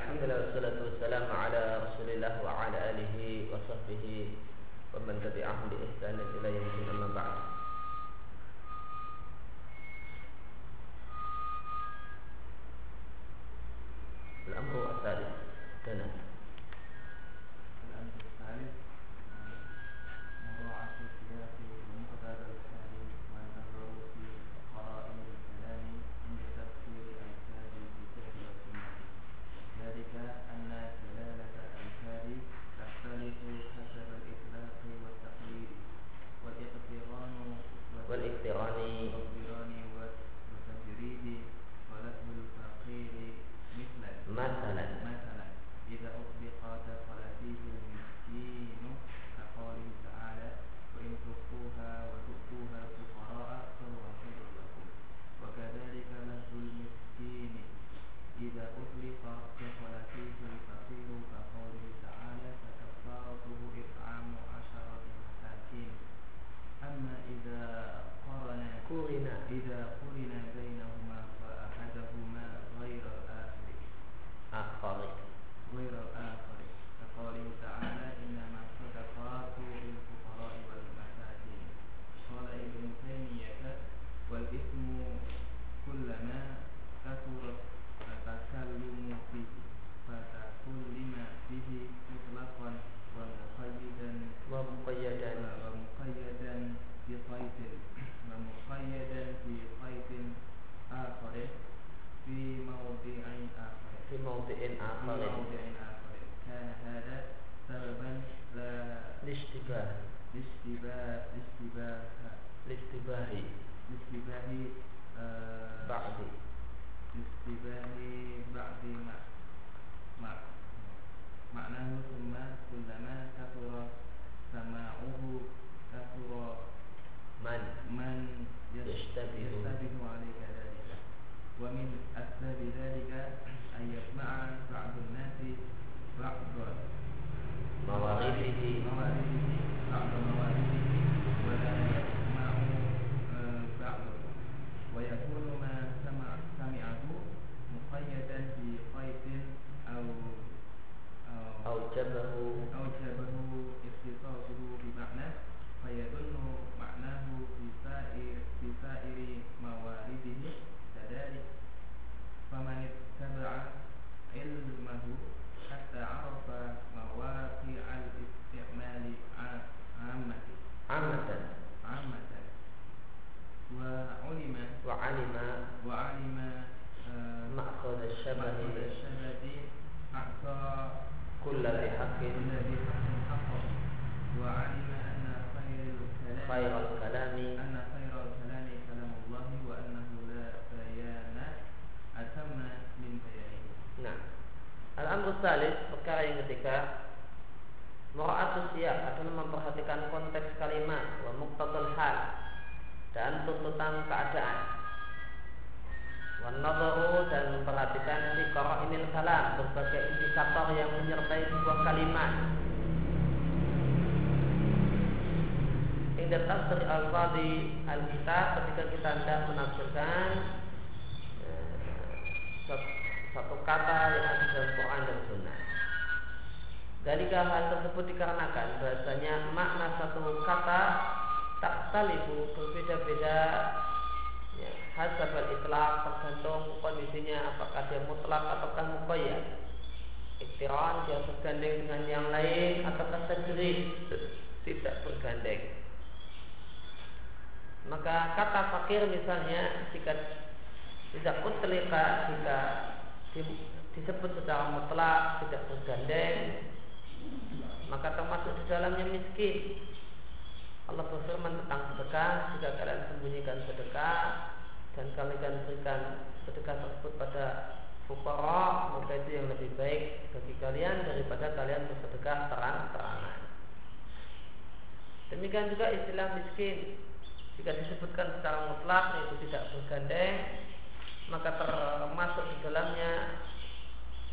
Alhamdulillah wassalatu wassalamu ala Rasulillah wa ala alihi wa sahbihi wa man tabi'ahum bi ihsan ila yaumil amma salis perkara yang ketiga Mura'atus siyaq adalah memperhatikan konteks kalimat wa muqtadul hal dan tuntutan keadaan. Wa nadharu dan memperhatikan si qara'inil kalam berbagai indikator yang menyertai sebuah kalimat. Hingga tafsir al-fadhi al-kitab ketika kita hendak menafsirkan eh, satu kata yang ada dalam Quran dan Sunnah. Dari hal tersebut dikarenakan bahasanya makna satu kata tak talibu berbeda-beda. Ya, hasab al-itlaq tergantung kondisinya apakah dia mutlak ataukah muqayyad. Iktiran dia bergandeng dengan yang lain ataukah sendiri tidak bergandeng. Maka kata fakir misalnya jika tidak mutlika jika disebut secara mutlak tidak bergandeng. Maka termasuk di dalamnya miskin. Allah berfirman tentang sedekah jika kalian sembunyikan sedekah dan kalian berikan sedekah tersebut pada fukara maka itu yang lebih baik bagi kalian daripada kalian bersedekah terang-terangan. Demikian juga istilah miskin. Jika disebutkan secara mutlak yaitu tidak bergandeng maka termasuk di dalamnya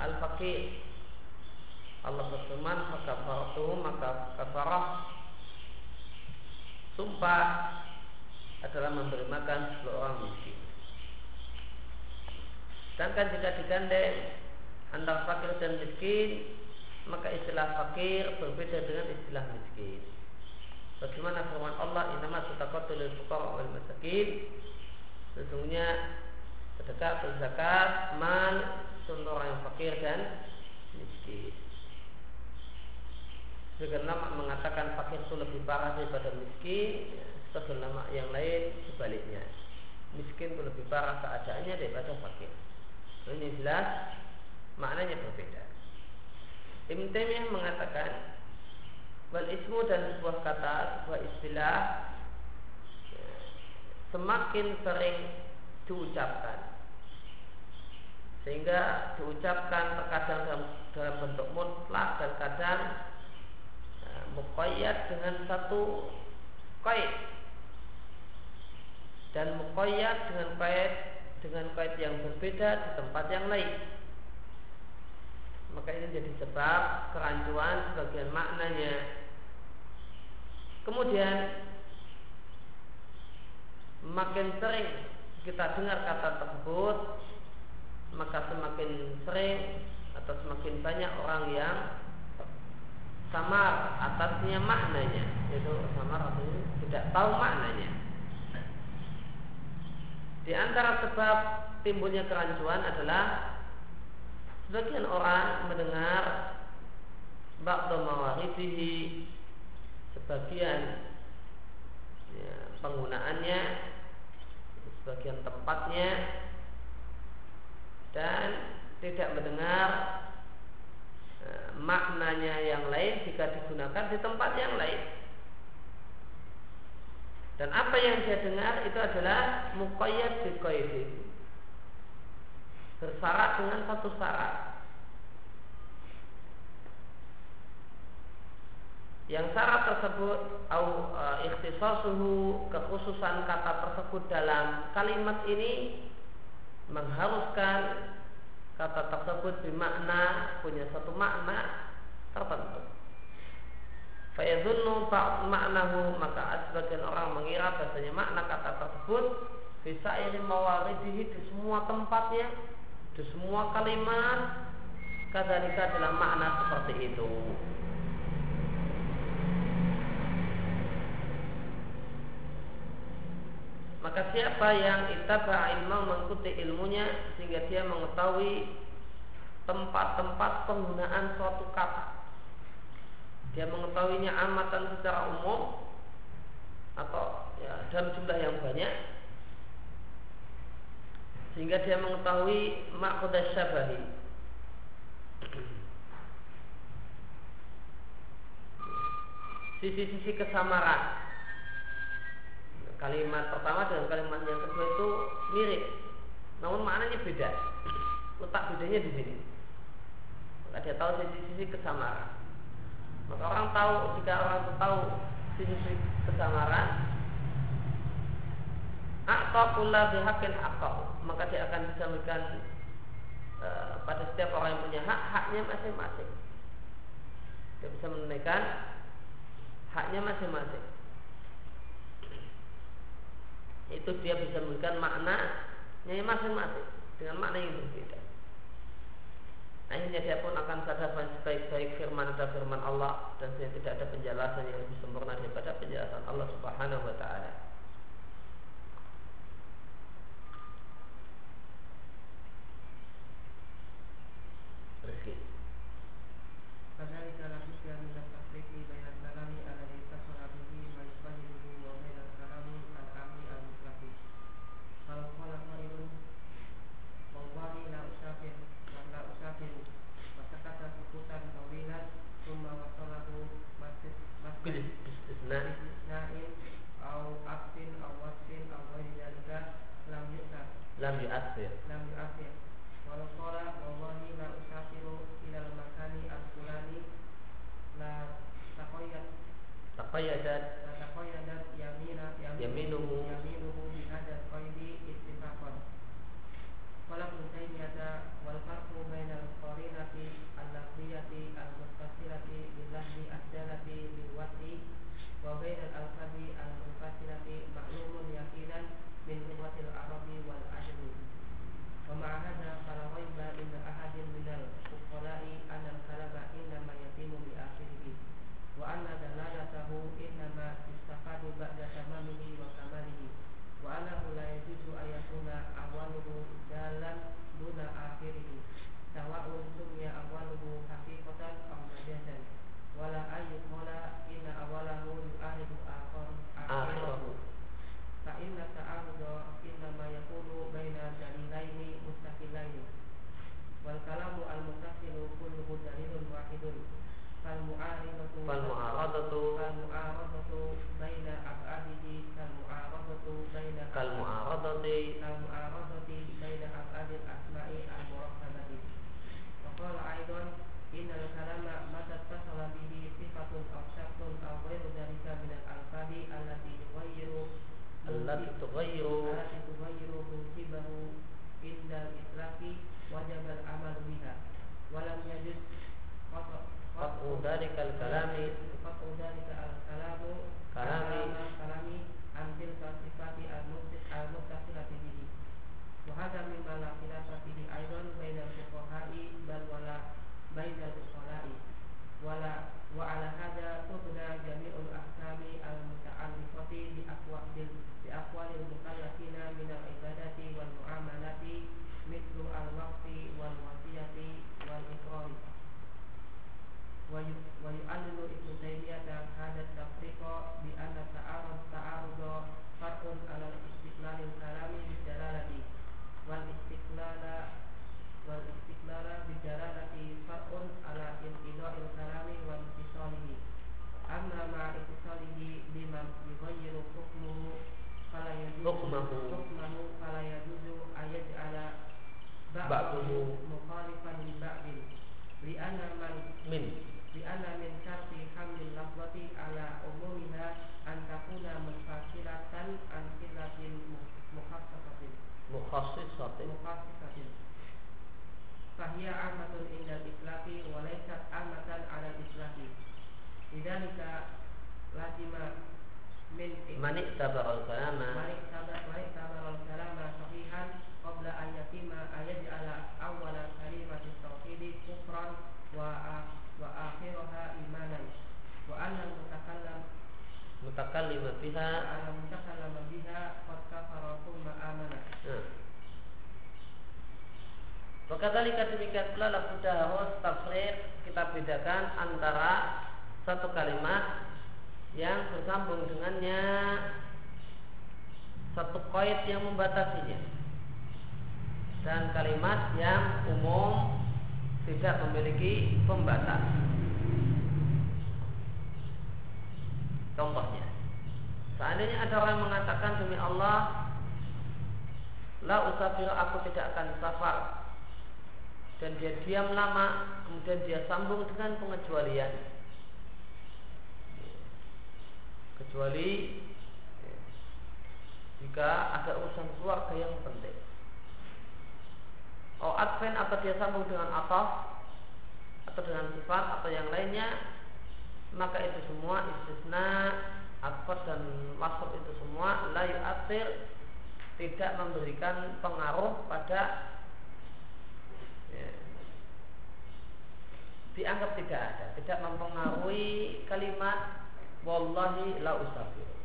al-faqih. Allah berfirman maka faratu maka kafarah. Sumpah adalah memberi makan 10 orang miskin. Sedangkan jika digandeng antara fakir dan miskin maka istilah fakir berbeda dengan istilah miskin. Bagaimana firman Allah inama tutaqatul fuqara wal masakin. Sesungguhnya sedekah atau zakat mal untuk orang yang fakir dan miskin. Sebagian nama mengatakan fakir itu lebih parah daripada miskin, ya, sebagian nama yang lain sebaliknya. Miskin itu lebih parah keadaannya daripada fakir. Ini jelas maknanya berbeda. Ibn Taimiyah mengatakan wal ismu dan sebuah kata, sebuah istilah ya, semakin sering diucapkan sehingga diucapkan terkadang dalam, dalam bentuk mutlak dan kadang uh, muqayyad dengan satu kait dan muqayyad dengan kait dengan kait yang berbeda di tempat yang lain. Maka ini jadi sebab kerancuan sebagian maknanya. Kemudian makin sering kita dengar kata tersebut maka semakin sering atau semakin banyak orang yang samar atasnya maknanya. Yaitu samar artinya tidak tahu maknanya. Di antara sebab timbulnya kerancuan adalah Sebagian orang mendengar Ba'da mawaridihi Sebagian ya, Penggunaannya Sebagian tempatnya Dan Tidak mendengar ya, Maknanya yang lain Jika digunakan di tempat yang lain. Dan apa yang dia dengar Itu adalah Muqayyad biqaidin bersyarat dengan satu syarat. Yang syarat tersebut au e, ikhtisasuhu kekhususan kata tersebut dalam kalimat ini mengharuskan kata tersebut bermakna punya satu makna tertentu. Fayadhunnu maknahu maka sebagian orang mengira bahasanya makna kata tersebut bisa ini mawaridihi di semua tempatnya di semua kalimat kadzalika dalam makna seperti itu. Maka siapa yang itaba ilmu mengikuti ilmunya sehingga dia mengetahui tempat-tempat penggunaan suatu kata. Dia mengetahuinya amatan secara umum atau ya, dalam jumlah yang banyak sehingga dia mengetahui makhudah syabahi sisi-sisi kesamaran kalimat pertama dan kalimat yang kedua itu mirip. Namun maknanya beda. Letak bedanya di sini. Maka dia tahu sisi-sisi kesamaran. Maka orang tahu jika orang tahu sisi-sisi kesamaran Akta pula bihakin akta Maka dia akan bisa memberikan e, Pada setiap orang yang punya hak Haknya masing-masing. Dia bisa menunaikan Haknya masing-masing itu dia bisa memberikan makna yang masing-masing dengan makna yang berbeda. Nah, akhirnya dia pun akan sadar sebaik-baik firman-firman Allah dan tidak ada penjelasan yang lebih sempurna daripada penjelasan Allah Subhanahu wa taala. Rezeki. فيزداد li'anna min syarti hamlil lafzati ala umumiha an takuna munfasilatan an silatin mukhassasatin. Mukhassisatin mukhassisatin fahiya amatun indal islaqi wa laysat amatan ala islaqi lidzalika lazima min man ittabara al kalama Malik sabar Malik sabar al kalama sahihan qabla an yatima ayaj'ala awwala kalimati tauhid kufran wa a- wa akhiraha imanan. Wa anna al mutakallam mutakallima wa biha anna mutakallam biha qad kafara thumma amana. Nah. Wakadhalika demikian pula lafzu harus tafsir kita bedakan antara satu kalimat yang bersambung dengannya satu kait yang membatasinya dan kalimat yang umum tidak memiliki pembatas. Contohnya, seandainya ada orang mengatakan demi Allah La usafiru aku tidak akan safar. Dan dia diam lama Kemudian dia sambung dengan pengecualian. Kecuali Jika ada urusan keluarga yang penting Oh adven atau dia sambung dengan ataf Atau dengan sifat atau yang lainnya Maka itu semua istisna Akfat dan wasf itu semua La yu'athir tidak memberikan pengaruh pada ya, dianggap tidak ada, tidak mempengaruhi kalimat wallahi la usafir.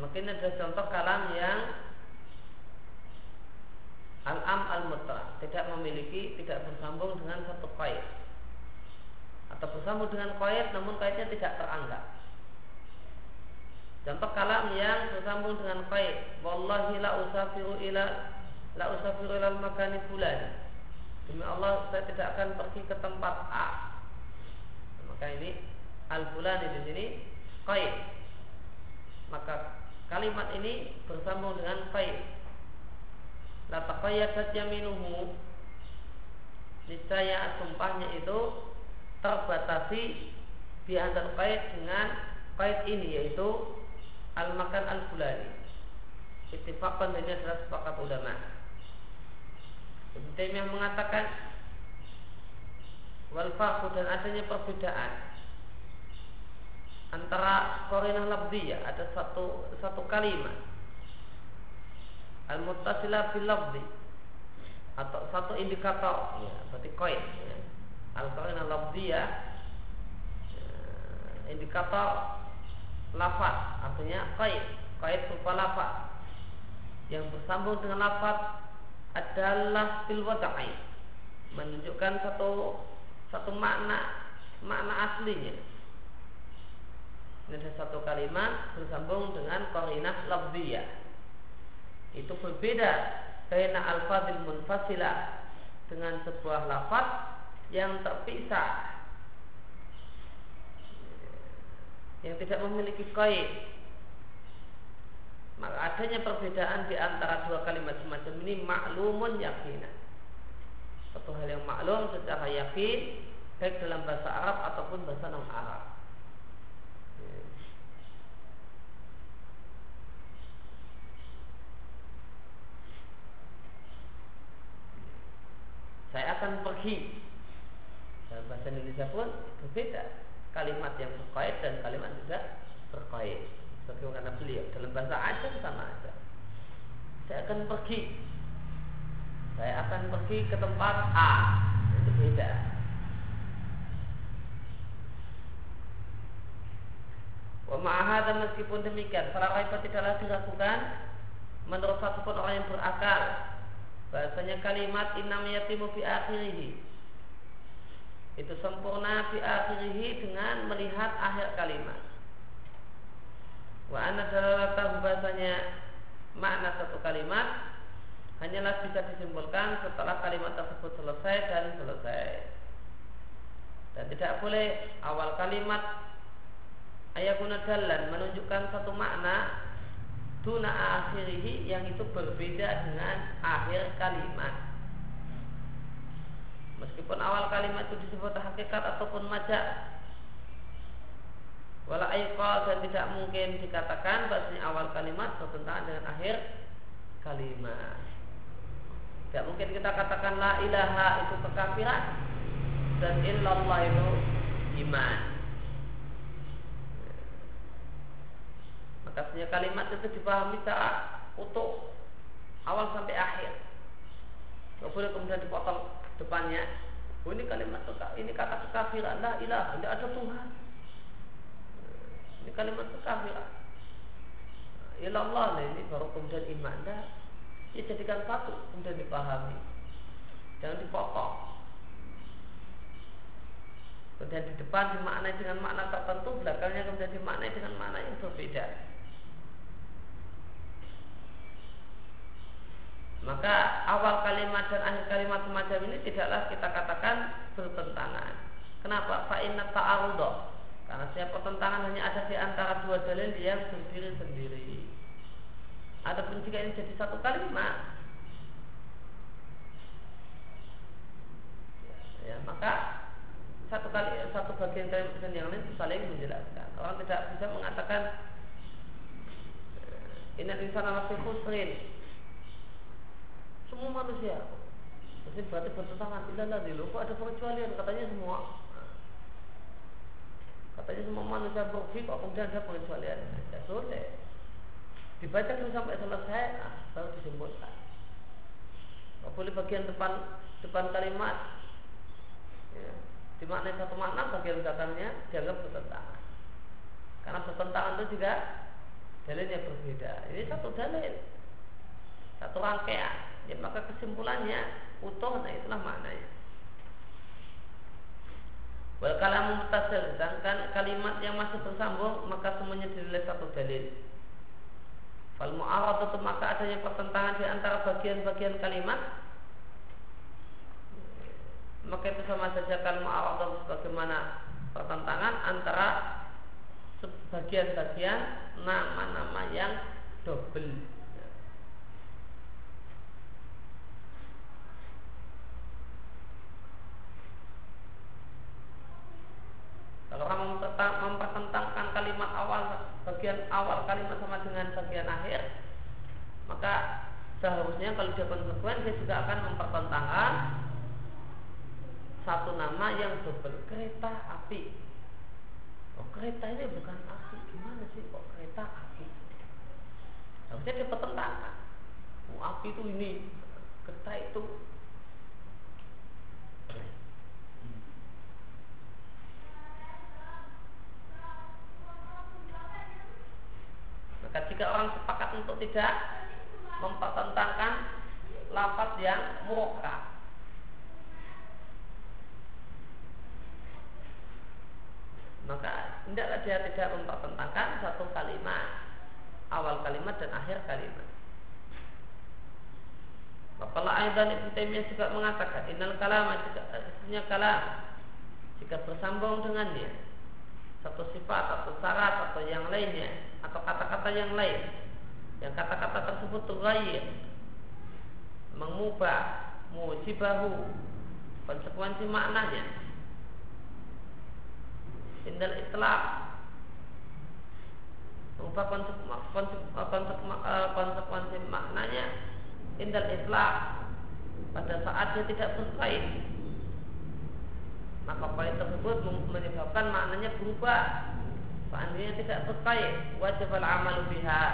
Mungkin ada contoh kalam yang al-am al-mutlaq. Tidak memiliki tidak bersambung dengan satu kait atau bersambung dengan kait namun kaitnya tidak teranggap. Contoh kalam yang bersambung dengan kait Wallahi la usafiru ila La usafiru ila makani fulan Demi Allah saya tidak akan pergi ke tempat A. Maka ini Al-fulani di sini Kait Maka kalimat ini bersambung dengan kait La taqayyadat yaminuhu Niscaya sumpahnya itu terbatasi di antara kait dengan kait ini yaitu al-makan al-fulani. Ittifaqan ini adalah sepakat ulama. Ibn Taimiyah mengatakan wal dan adanya perbedaan antara qarinah lafziyah ada satu satu kalimat. Al-muttasilah bil lafzi atau satu indikator ya berarti koin ya. al-qarinah lafziyah ya, indikator lafaz artinya kait kait berupa lafaz. Yang bersambung dengan lafaz adalah fil menunjukkan satu satu makna makna aslinya ini ada satu kalimat bersambung dengan korinah lafziyah. Itu berbeda karena al-fadil munfasilah dengan sebuah lafaz yang terpisah. Yang tidak memiliki kait maka adanya perbedaan di antara dua kalimat semacam ini maklumun yakinan satu hal yang maklum secara yakin baik dalam bahasa Arab ataupun bahasa non Arab saya akan pergi. Dalam bahasa Indonesia pun berbeda. Kalimat yang berkait dan kalimat tidak berkait bagaimana beliau? Dalam bahasa Aceh sama aja. Saya akan pergi. Saya akan pergi ke tempat A. Itu beda. Wa dan meskipun demikian, para raiba tidaklah diragukan menurut satu pun orang yang berakal bahasanya kalimat inam yatimu fi akhirih itu sempurna fi akhirih dengan melihat akhir kalimat. Wa anna bahasanya makna satu kalimat hanyalah bisa disimpulkan setelah kalimat tersebut selesai dan selesai. Dan tidak boleh awal kalimat ayat guna jalan menunjukkan satu makna tuna akhirihi yang itu berbeda dengan akhir kalimat. Meskipun awal kalimat itu disebut hakikat ataupun majak, Wala ayqal dan tidak mungkin dikatakan bahasanya awal kalimat bertentangan dengan akhir kalimat. Tidak mungkin kita katakan la ilaha itu kekafiran dan illallah itu iman. Maka kalimat itu dipahami secara utuh awal sampai akhir. Tidak boleh kemudian dipotong depannya. Oh, ini kalimat ini kata kekafiran. La ilah, tidak ada Tuhan. Ini kalimat kekafiran. Ilallah nah, ini baru kemudian iman. Dah, ya jadikan satu kemudian dipahami. Jangan dipotong. Kemudian di depan dimaknai dengan makna tertentu, belakangnya kemudian dimaknai dengan makna yang berbeda. Maka awal kalimat dan akhir kalimat semacam ini tidaklah kita katakan bertentangan. Kenapa? Fa'inat ta'arudoh Karena setiap pertentangan hanya ada di antara dua dalil yang berdiri sendiri. Adapun jika ini jadi satu kalimat, ya, maka satu kali satu bagian dan yang lain saling menjelaskan. Orang tidak bisa mengatakan ini insan khusrin semua manusia. Jadi berarti bertentangan. Bila di lupa ada pengecualian? Katanya semua Katanya semua manusia berufi Kok kemudian ada pengecualian? Ya sudah. Dibaca dulu sampai selesai nah, Baru disimpulkan. Gak boleh bagian depan Depan kalimat? Ya, Dimaknai satu makna Bagian belakangnya dianggap bertentangan. Karena bertentangan itu juga Dalilnya berbeda. Ini satu dalil Satu rangkaian ya maka kesimpulannya utuh nah itulah maknanya. Wal kalamu mutasil sedangkan kalimat yang masih bersambung maka semuanya dinilai satu dalil. Fal itu maka adanya pertentangan di antara bagian-bagian kalimat. Maka itu sama saja kal mu'aradatu sebagaimana pertentangan antara sebagian-bagian nama-nama yang double Kalau orang mempertentangkan kalimat awal bagian awal kalimat sama dengan bagian akhir, maka seharusnya kalau dia konsekuen dia juga akan mempertentangkan satu nama yang double kereta api. Oh, kereta ini bukan api, gimana sih kok kereta api? Harusnya dia pertentangkan. Oh, api itu ini, kereta itu Maka jika orang sepakat untuk tidak mempertentangkan lafaz yang murokkab maka hendaklah dia tidak mempertentangkan satu kalimat awal kalimat dan akhir kalimat. Kepala Aidan Ibn Taimiyah juga mengatakan Innal kalam Artinya kalam Jika bersambung dengannya Satu sifat atau syarat atau yang lainnya Atau kata-kata yang lain. Yang kata-kata tersebut Tughayir Mengubah Mujibahu Konsekuensi maknanya. Indal itlaq. Mengubah konsekuensi, konsekuensi maknanya. Indal itlaq. Pada saat dia tidak berkait maka poin tersebut menyebabkan maknanya berubah seandainya tidak berkait wajib al amal biha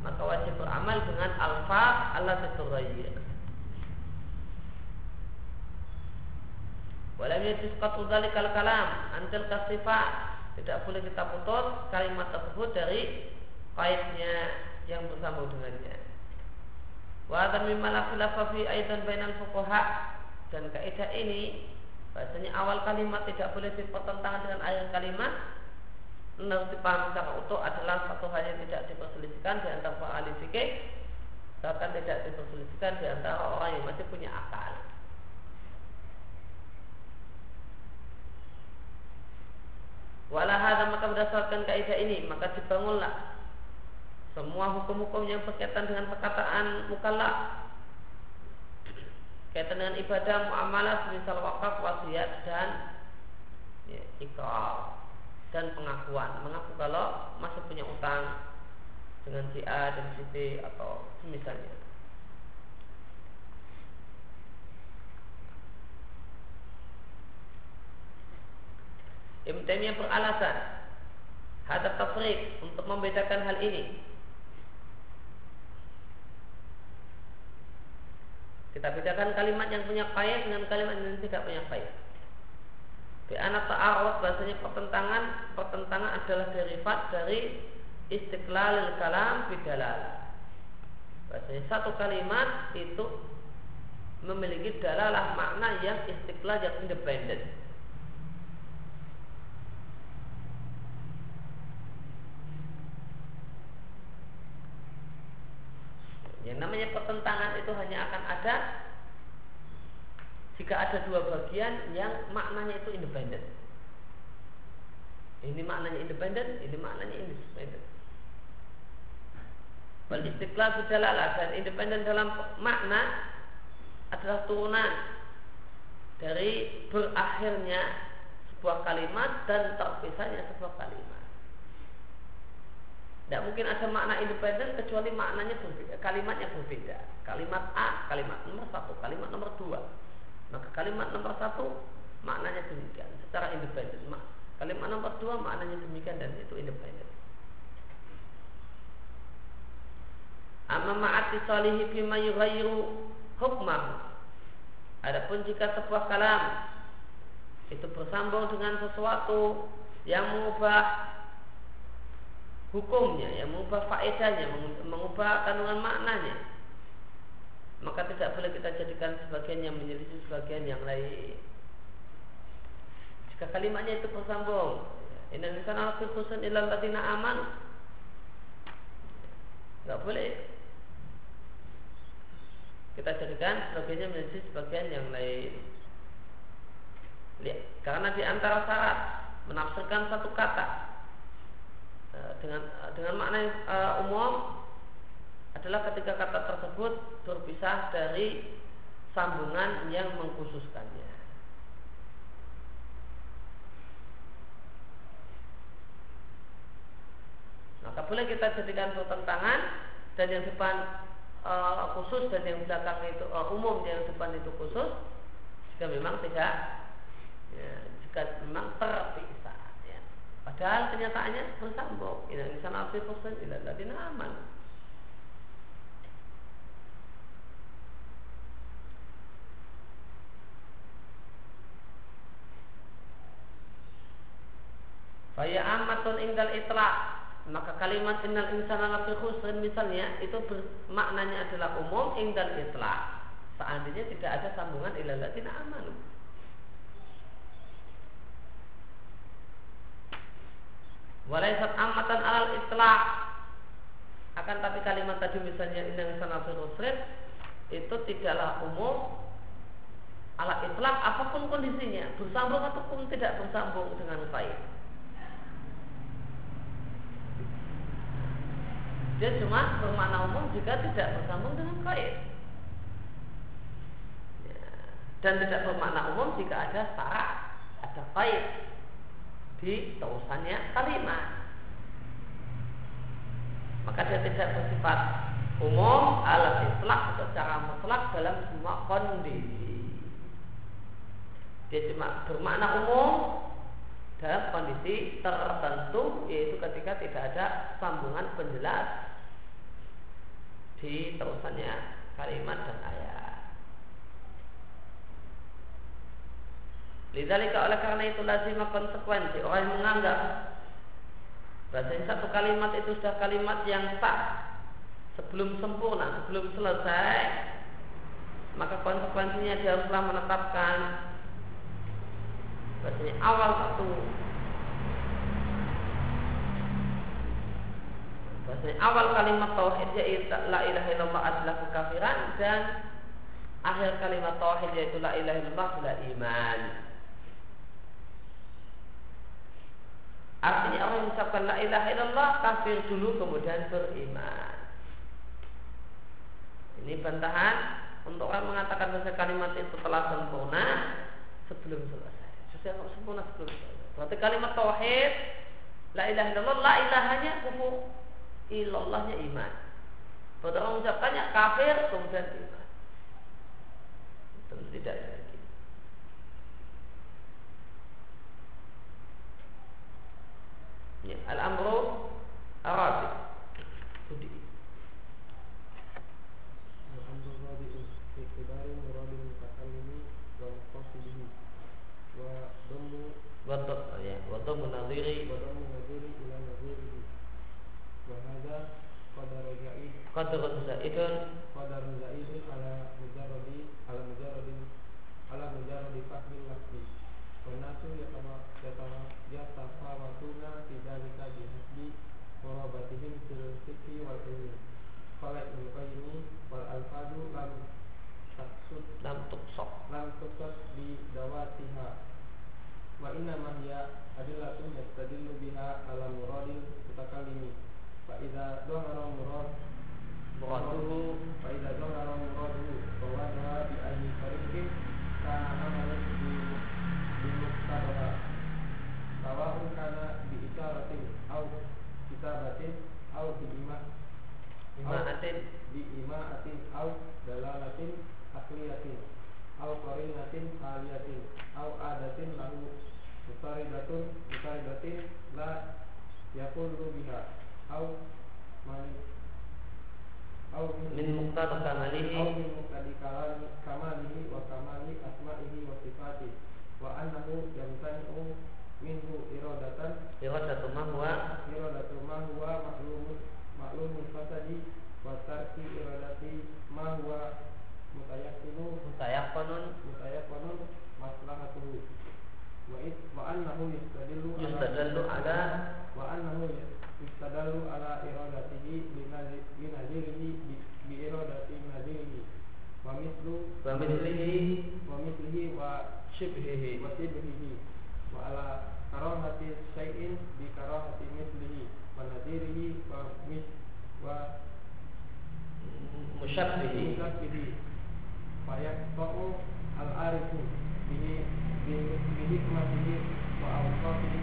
maka wajib beramal dengan alfa Allah tetughayyir Walam yajuz qat'u dzalikal kalam antil kasifat tidak boleh kita putus kalimat tersebut dari kaitnya yang bersambung dengannya. Wa hadza mimma la khilafa fi aidan bainal dan kaidah ini bahasanya awal kalimat tidak boleh dipertentangan dengan akhir kalimat harus dipahami secara utuh adalah satu hal yang tidak diperselisihkan di antara para ahli fikih bahkan tidak diperselisihkan di antara orang yang masih punya akal. Walah maka berdasarkan kaidah ini maka dibangunlah semua hukum-hukum yang berkaitan dengan perkataan mukallaf kaitan dengan ibadah muamalah misal wakaf wasiat dan ya, ikrar dan pengakuan. Mengaku kalau masih punya utang dengan si A dan si B atau misalnya. Ibn Taimiyah beralasan hadap tafrik untuk membedakan hal ini. Kita bedakan kalimat yang punya kaya dengan kalimat yang tidak punya kaya. Di anak ta'arud bahasanya pertentangan pertentangan adalah derivat dari istiqlal kalam bidalal. Bahasanya satu kalimat itu memiliki dalalah makna yang istiqlal yang independen. Yang namanya pertentangan itu hanya akan ada jika ada dua bagian yang maknanya itu independen. Ini maknanya independen, ini maknanya independen. Wal istiqlal bidalalah dan independen dalam makna adalah turunan dari berakhirnya sebuah kalimat dan terpisahnya sebuah kalimat. Tidak mungkin ada makna independen kecuali maknanya berbeda, kalimatnya berbeda. Kalimat A, kalimat nomor satu, kalimat nomor dua. Maka kalimat nomor satu maknanya demikian secara independen. Kalimat nomor dua maknanya demikian dan itu independen. Amma ma'ati salihi bima yughayyiru hukmah. Adapun jika sebuah kalam itu bersambung dengan sesuatu yang mengubah hukumnya, yang mengubah faedahnya, mengubah kandungan maknanya, maka tidak boleh kita jadikan sebagian yang menyelisih sebagian yang lain. Jika kalimatnya itu bersambung, Inna khusun ilal ladina aman Tidak boleh Kita jadikan sebagiannya menjadi sebagian yang lain Lihat, Karena di antara syarat Menafsirkan satu kata Eh, dengan eh, dengan makna uh, umum adalah ketika kata tersebut berpisah dari sambungan yang mengkhususkannya. Maka boleh kita jadikan pertentangan dan yang depan uh, khusus dan yang belakang itu uh, umum yang depan itu khusus jika memang tidak ya, jika memang terpisah. Padahal kenyataannya bersambung. Insan afi fusan ila aman. Faya amatun ingdal itlaq. Maka kalimat innal insana lafi khusrin misalnya itu maknanya adalah umum ingdal itlaq. Seandainya tidak ada sambungan ila ladina amanu. Walaisat amatan alal itlaq. Akan tapi kalimat tadi misalnya indah sana firusrit itu tidaklah umum ala itlaq apa pun kondisinya. Bersambung ataupun tidak bersambung dengan baik dia cuma bermakna umum jika tidak bersambung dengan baik ya. dan tidak bermakna umum jika ada syarat ada baik di terusannya kalimat maka dia tidak bersifat umum alat itlak secara mutlak dalam semua kondisi dia cuma bermakna umum dalam kondisi tertentu yaitu ketika tidak ada sambungan penjelas di terusannya kalimat dan ayat. Lidzalika oleh karena itu lazim konsekuensi orang yang menganggap bahasanya satu kalimat itu sudah kalimat yang sah sebelum sempurna, sebelum selesai, maka konsekuensinya dia haruslah menetapkan bahasanya awal satu bahasanya awal kalimat tauhid yaitu la ilaha illallah adalah kekafiran dan akhir kalimat tauhid yaitu la ilaha illallah adalah iman. Artinya orang yang mengucapkan la ilaha illallah kafir dulu kemudian beriman. Ini bantahan untuk orang mengatakan bahasa kalimat itu telah sempurna sebelum selesai. Sudah sempurna sebelum selesai. Berarti kalimat tauhid la ilaha illallah la ilahanya kufur illallahnya iman. Berarti orang mengucapkannya kafir kemudian iman. Itu tidak Ya, al-amru arabi. Dhammu Wa ya, wa dhammu nadhiri Wa dhammu nadhiri ila nadhirihi Wa hadha Qadar ja'id. Qadrun zaidun wa inna ma hiya adillatun yastadillu biha ala muradil mutakallimi fa idza dhahara murad muraduhu fa idza dhahara muraduhu fa wadaha bi ayyi tariqin kana amalan bi bi muqtadaha. Sawa'un kana bi isyaratin aw kitabatin aw bi imah mutaridatun mutaridatin la yaqulu biha. Aw man aw min muqtada kamalihi aw min muqtadi kalami kamalihi wa kamali asma'ihi wa sifati. Wa annahu yamtani'u minhu iradatan iradatu ma huwa iradatu ma huwa ma'lumun ma'lumun fasadi. Wa tarki iradati ma huwa mutayakkinu mutayaqqanun mutayaqqanun maslahatuhu wa it wa annahu yustadillu ala yustadallu ala wa annahu yustadallu ala iradatihi bi nadirihi bi iradati nadirihi wa mislu wa mithlihi wa mislihi wa shibhihi. wa sibhihi wa ala karahati syai'in bi karahati mislihi wa nadirihi wa mis wa musyabbihi musabbihi fa yaqta'u al-arifu bihi bi hikmatihi wa awsafihi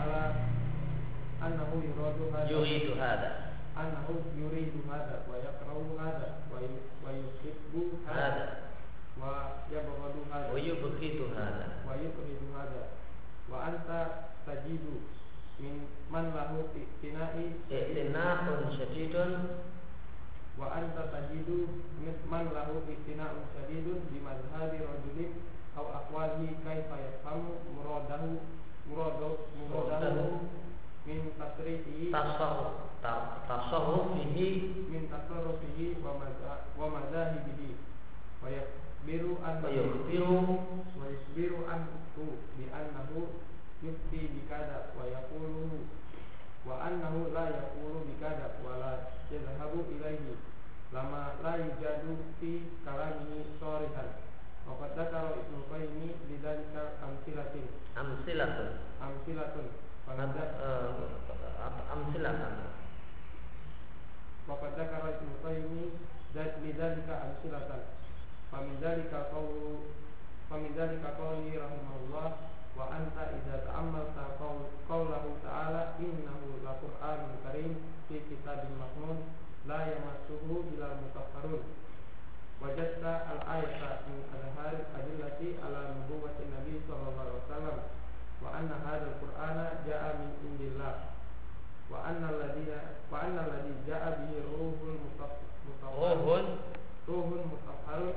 ala annahu yuradu hadha yuridu hadha annahu yuridu hadha wa yakrahu hadha wa yu- wa yuhibbu hadha hadha wa yabghadu hadha wa yubghidu hadha wa yukridu hadha wa anta tajidu min man lahu iktina'i i'tina'un syadidun wa anta tajidu min man lahu iktina'un syadidun bi madhhabi rajulin aw aqwalihi kaifa yafhamu muradahu muradahu muradahu min tasrifihi tasawuf ta- tasawuf bihi min tasarrufihi wa madha wa madhahibihi wa yakbiru an wa yukhbiru wa yusbiru anhu bi annahu yufti bi kada wa yaqulu yaqulu bikada wa la yadhhabu ilaihi lama la yujadu fi kalamihi sorihan wa qad dzakara Ibnu Qayyim bidzalika Amsilatun. amsilatun Ada, eh, Amsilatun. wa qad dzakara Ibnu Qayyim bidzalika amsilatan famin dzalika qawlu famin dzalika qawli rahimahullah wa anta idza ta'ammalta qawlahu ta'ala innahu laqur'anun karim fi kitabin maknun la yamassuhu illa mutahharun wajadta al-ayata min adhar adillati ala nubuwwati nabi sallallahu alaihi wasallam wa anna hadzal qur'ana ja'a min indillah wa anna alladhina wa anna alladhi ja'a bihi ruhul mutahhar Ruhun ruhun mutahharun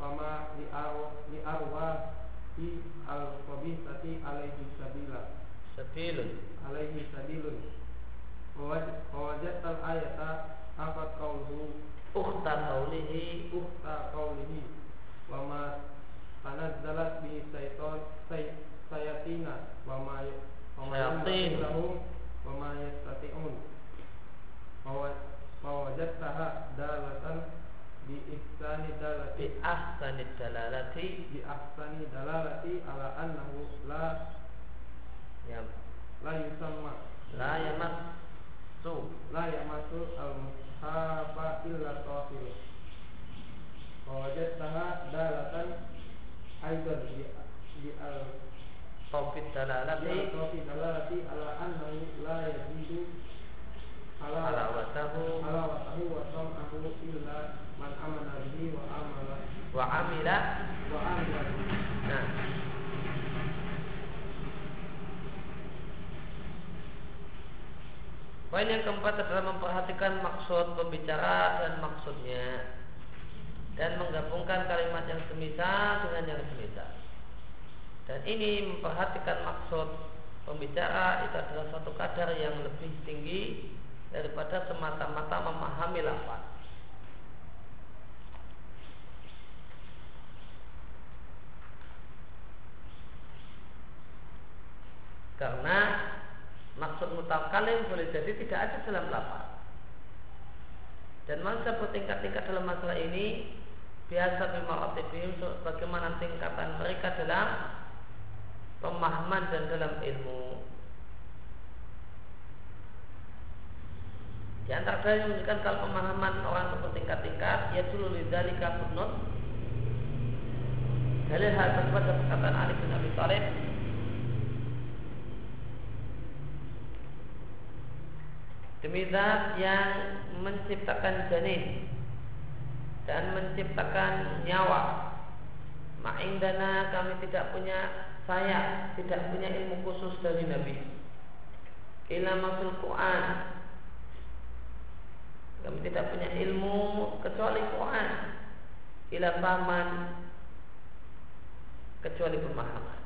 fama li arwah li arwah fi al khabithati alaihi sabila Sabilun. alaihi sabilun wa waj- wa wajadta al ayata afat qawluhu Ukhta qawlihi ukhta qawlihi wa ma tanazzalat bi syaitan say, sayatina wa ma wa ma Syayatin. yanbaghi lahum wa ma yastati'un wa wa- wa wajadtaha dalatan bi ihsani dalati bi ahsanid dalalati bi ahsani dalalati ala annahu la ya la yusamma la yamassu la yamasu al mushafa illa tafil wa wajadtaha dalatan aidan bi bi al tawfid bi al dalalati tafi dalalati ala annahu la yazidu ala ala watahu ala watahu wa sam'ahu illa man amana bihi wa amala wa amila wa amila bihi. nah Poin yang keempat adalah memperhatikan maksud pembicara dan maksudnya dan menggabungkan kalimat yang semisal dengan yang semisal. Dan ini memperhatikan maksud pembicara itu adalah satu kadar yang lebih tinggi daripada semata-mata memahami lafaz. Karena maksud mutakalim boleh jadi tidak ada dalam lafaz. Dan manusia bertingkat-tingkat dalam masalah ini biasa bimaratibihim bagaimana tingkatan mereka dalam pemahaman dan dalam ilmu. Di antara yang menunjukkan kalau pemahaman orang bertingkat-tingkat, ya dulu lidzalika footnote. Dalil hal tersebut adalah perkataan Ali bin Abi Thalib Demi zat yang menciptakan janin dan menciptakan nyawa. Ma'indana kami tidak punya saya tidak punya ilmu khusus dari Nabi. Ila masul Quran. Kami tidak punya ilmu kecuali Quran. Ila paman kecuali pemahaman.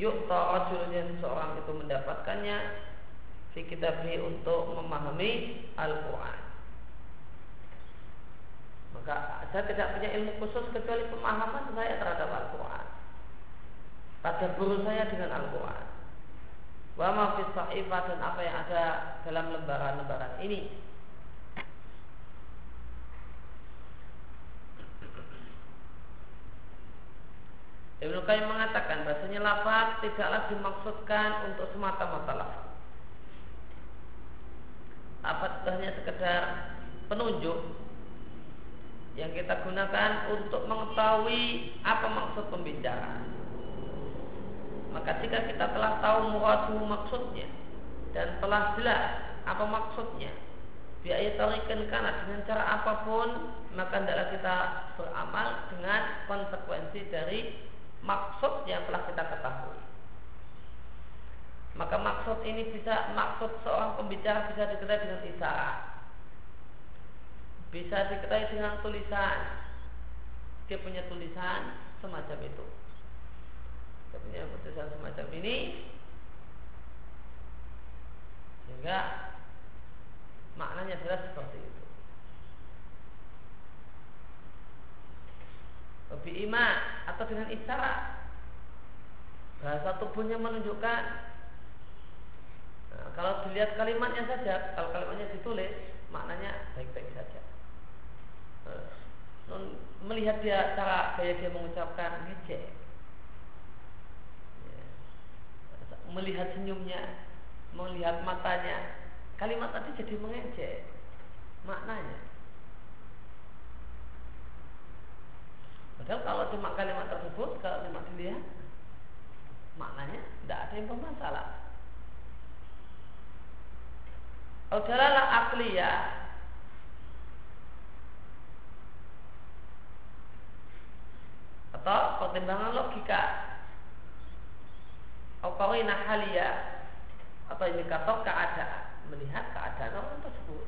Yuk rajulnya seseorang itu mendapatkannya fi kitabih untuk memahami Al-Quran. Maka saya tidak punya ilmu khusus kecuali pemahaman saya terhadap Al-Quran. Pada guru saya dengan Al-Quran. Wa ma fi sahifah dan apa yang ada dalam lembaran-lembaran ini. Ibnu Qayyim mengatakan bahasanya lafaz tidaklah dimaksudkan untuk semata-mata lafaz. Itu hanya sekedar penunjuk yang kita gunakan untuk mengetahui apa maksud pembicaraan. Maka jika kita telah tahu muradu maksudnya dan telah jelas apa maksudnya, biayatarikan karena dengan cara apa pun maka hendaklah kita beramal dengan konsekuensi dari maksud yang telah kita ketahui. Maka maksud ini bisa maksud seorang pembicara bisa diketahui dengan isyarat. Bisa diketahui dengan tulisan. Dia punya tulisan semacam itu. Dia punya tulisan semacam ini sehingga maknanya adalah seperti itu. Lebih iman atau dengan isyarat bahasa tubuhnya menunjukkan kalau dilihat kalimatnya saja, kalau kalimatnya ditulis maknanya baik-baik saja. Uh, melihat dia cara gaya dia mengucapkan ngecek, ya. melihat senyumnya, melihat matanya, kalimat tadi jadi mengejek maknanya. Padahal kalau cuma kalimat tersebut, kalau cuma dilihat, maknanya tidak ada yang bermasalah. Kalau dalalah akliyah atau pertimbangan logika. Atau halia atau indikator keadaan? Melihat keadaan orang tersebut.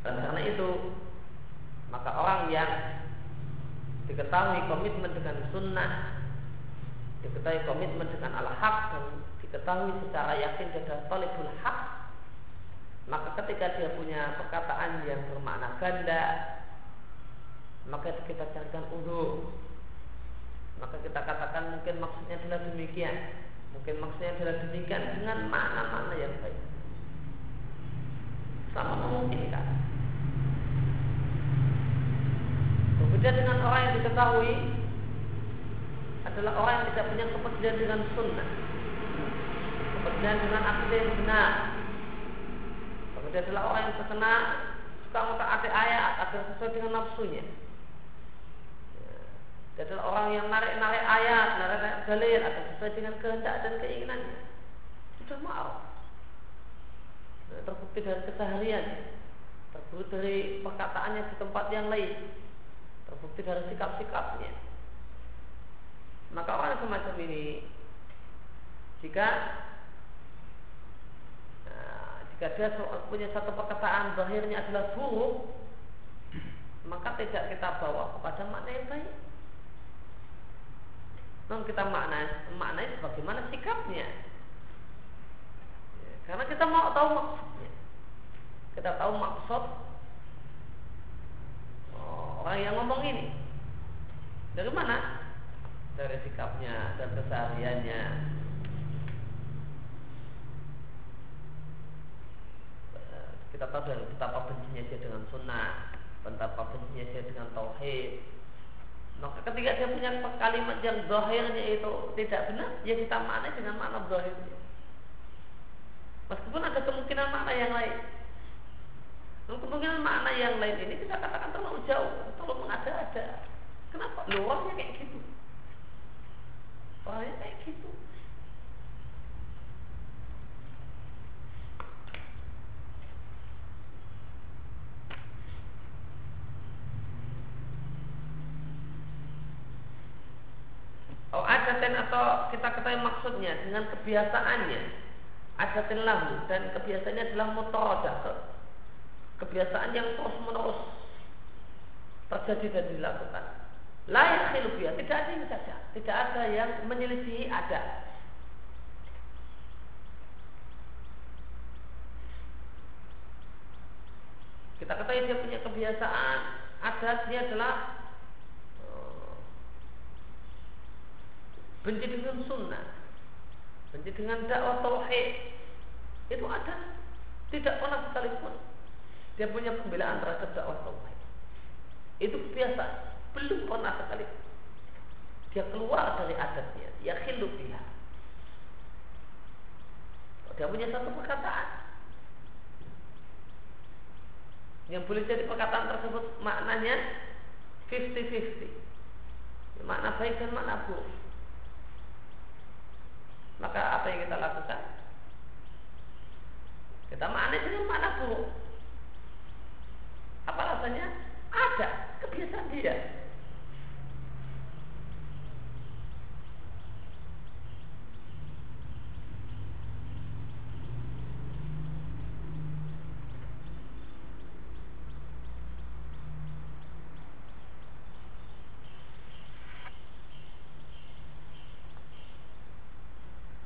Dan karena itu maka orang yang diketahui komitmen dengan sunnah diketahui komitmen dengan al-haq dan diketahui secara yakin dia adalah talibul haq maka ketika dia punya perkataan yang bermakna ganda maka kita carikan udur maka kita katakan mungkin maksudnya adalah demikian. Mungkin maksudnya adalah demikian dengan makna-makna yang baik. Sama memungkinkan. Berbeda dengan orang yang diketahui adalah orang yang tidak punya kepedulian dengan sunnah kepedulian dengan akidah yang benar dia adalah orang yang terkena suka ngotak ayat agar sesuai dengan nafsunya dia adalah orang yang narik-narik ayat, narik-narik dalil atau sesuai dengan kehendak dan keinginannya. Sudah mau. Terbukti dari keseharian, terbukti dari perkataannya di tempat yang lain, terbukti dari sikap-sikapnya. Maka orang semacam ini, jika nah, jika dia punya satu perkataan bahirnya adalah buruk, maka tidak kita bawa kepada makna yang baik. Namun kita maknai, maknai sebagaimana sikapnya. Ya, karena kita mau tahu maksudnya. Kita tahu maksud oh, orang yang ngomong ini. Dari mana? Dari sikapnya dan kesehariannya. Kita tahu dari betapa bencinya dia dengan sunnah, betapa bencinya dia dengan tauhid, maka ketika dia punya kalimat yang zahirnya itu tidak benar, ya kita maknai dengan makna zahirnya. Meskipun ada kemungkinan makna yang lain. Kemungkinan makna yang lain ini kita katakan terlalu jauh, terlalu mengada-ada. Kenapa? Luarnya kayak gitu. Orangnya kayak gitu. Oh adatin atau kita ketahui maksudnya dengan kebiasaannya. Adatin lahu dan kebiasaannya adalah mutorodah kebiasaan yang terus menerus terjadi dan dilakukan layak khilufiyah tidak ada yang saja tidak ada yang menyelisihi ada. Kita ketahui dia punya kebiasaan. Adatnya adalah benci dengan sunnah, benci dengan dakwah tauhid, itu ada. Tidak pernah sekalipun. Dia punya pembelaan terhadap dakwah tauhid. Itu biasa, belum pernah sekali dia keluar dari adatnya, dia khilu dia. Dia punya satu perkataan yang boleh jadi perkataan tersebut maknanya 50-50 makna baik dan makna buruk maka apa yang kita lakukan? Kita maknai dengan mana buruk. Apa alasannya? Ada kebiasaan dia.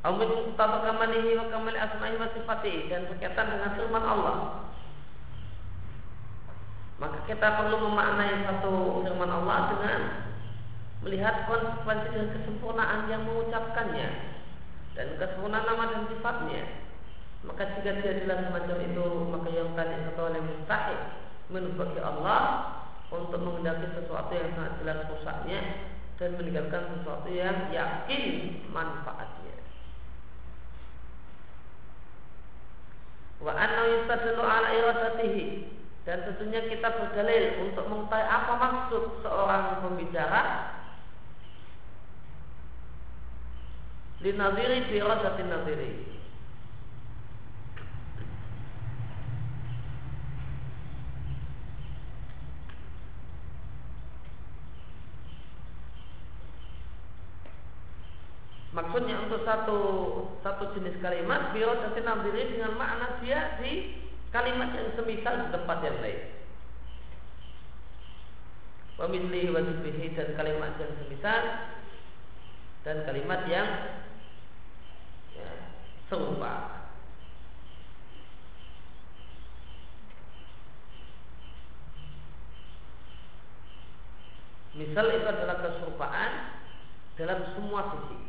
Amin muqtada kamalihi wa kamali asma'i wa sifati dan berkaitan dengan firman Allah. Maka kita perlu memaknai satu firman Allah dengan melihat konsekuensi dan kesempurnaan yang mengucapkannya dan kesempurnaan nama dan sifatnya. Maka jika dia jelas semacam itu, maka yang tadi atau yang mustahil menurut Allah untuk mengendaki sesuatu yang sangat jelas rusaknya dan meninggalkan sesuatu yang yakin manfaatnya. Wa anna yustadlu ala iradatihi dan tentunya kita berdalil untuk mengetahui apa maksud seorang pembicara. Linadiri bi iradatin nadiri Maksudnya untuk satu satu jenis kalimat biro dan nabiri dengan makna dia di kalimat yang semisal di tempat yang lain. Pemilih wajibihi dan kalimat yang semisal dan kalimat yang ya, serupa. Misal itu adalah keserupaan dalam semua sisi.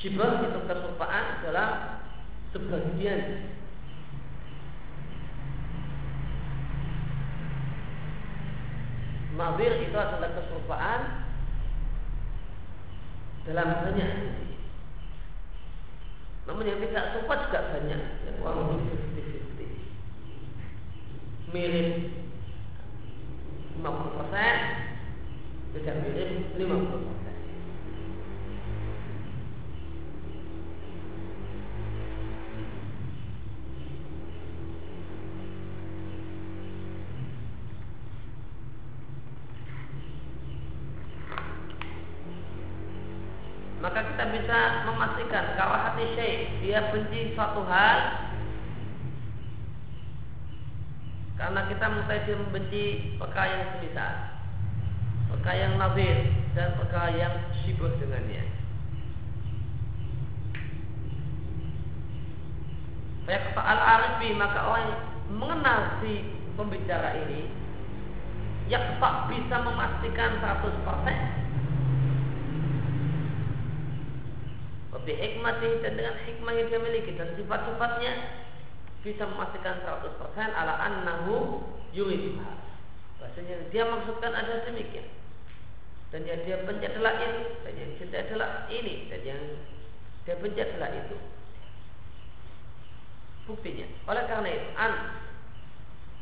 Syibah itu keserupaan dalam sebagian Nadir itu adalah keserupaan dalam banyak Namun yang tidak serupa juga banyak. Yang lebih 50-50 Mirip 50% Tidak mirip 50% bisa memastikan kalau hati syekh dia benci suatu hal karena kita mengetahui dia membenci perkara yang semisal perkara yang nazir dan perkara yang sibuk dengannya. Kata al-arifi maka orang yang mengenal si pembicara ini yang tak bisa memastikan 100% Wabi hikmati dan dengan hikmah yang dia miliki dan sifat-sifatnya bisa memastikan 100% ala annahu yuridha. Bahasanya dia maksudkan ada demikian. Dan yang dia benci adalah ini, dan yang cinta adalah ini, dan yang dia benci adalah itu. Buktinya, oleh karena itu, an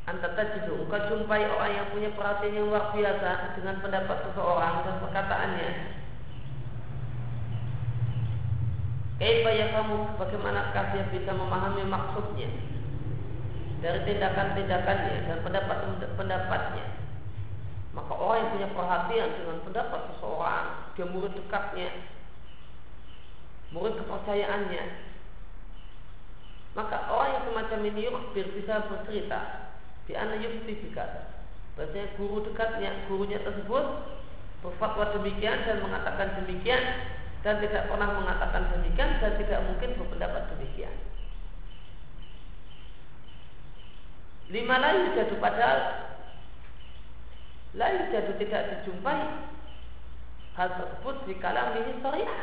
anta tajidu engkau jumpai orang yang punya perhatian yang luar biasa dengan pendapat seseorang dan perkataannya Kaifa kamu bagaimanakah dia bisa memahami maksudnya dari tindakan-tindakannya dan pendapat-pendapatnya. Maka orang yang punya perhatian dengan pendapat seseorang, dia murid dekatnya, murid kepercayaannya, maka orang yang semacam ini yukbir bisa bercerita di anak. Bahasanya guru dekatnya, gurunya tersebut berfatwa demikian dan mengatakan demikian dan tidak pernah mengatakan demikian dan tidak mungkin berpendapat demikian. Lima lain jatuh padahal lain jatuh tidak dijumpai hal tersebut di kalam ini syariah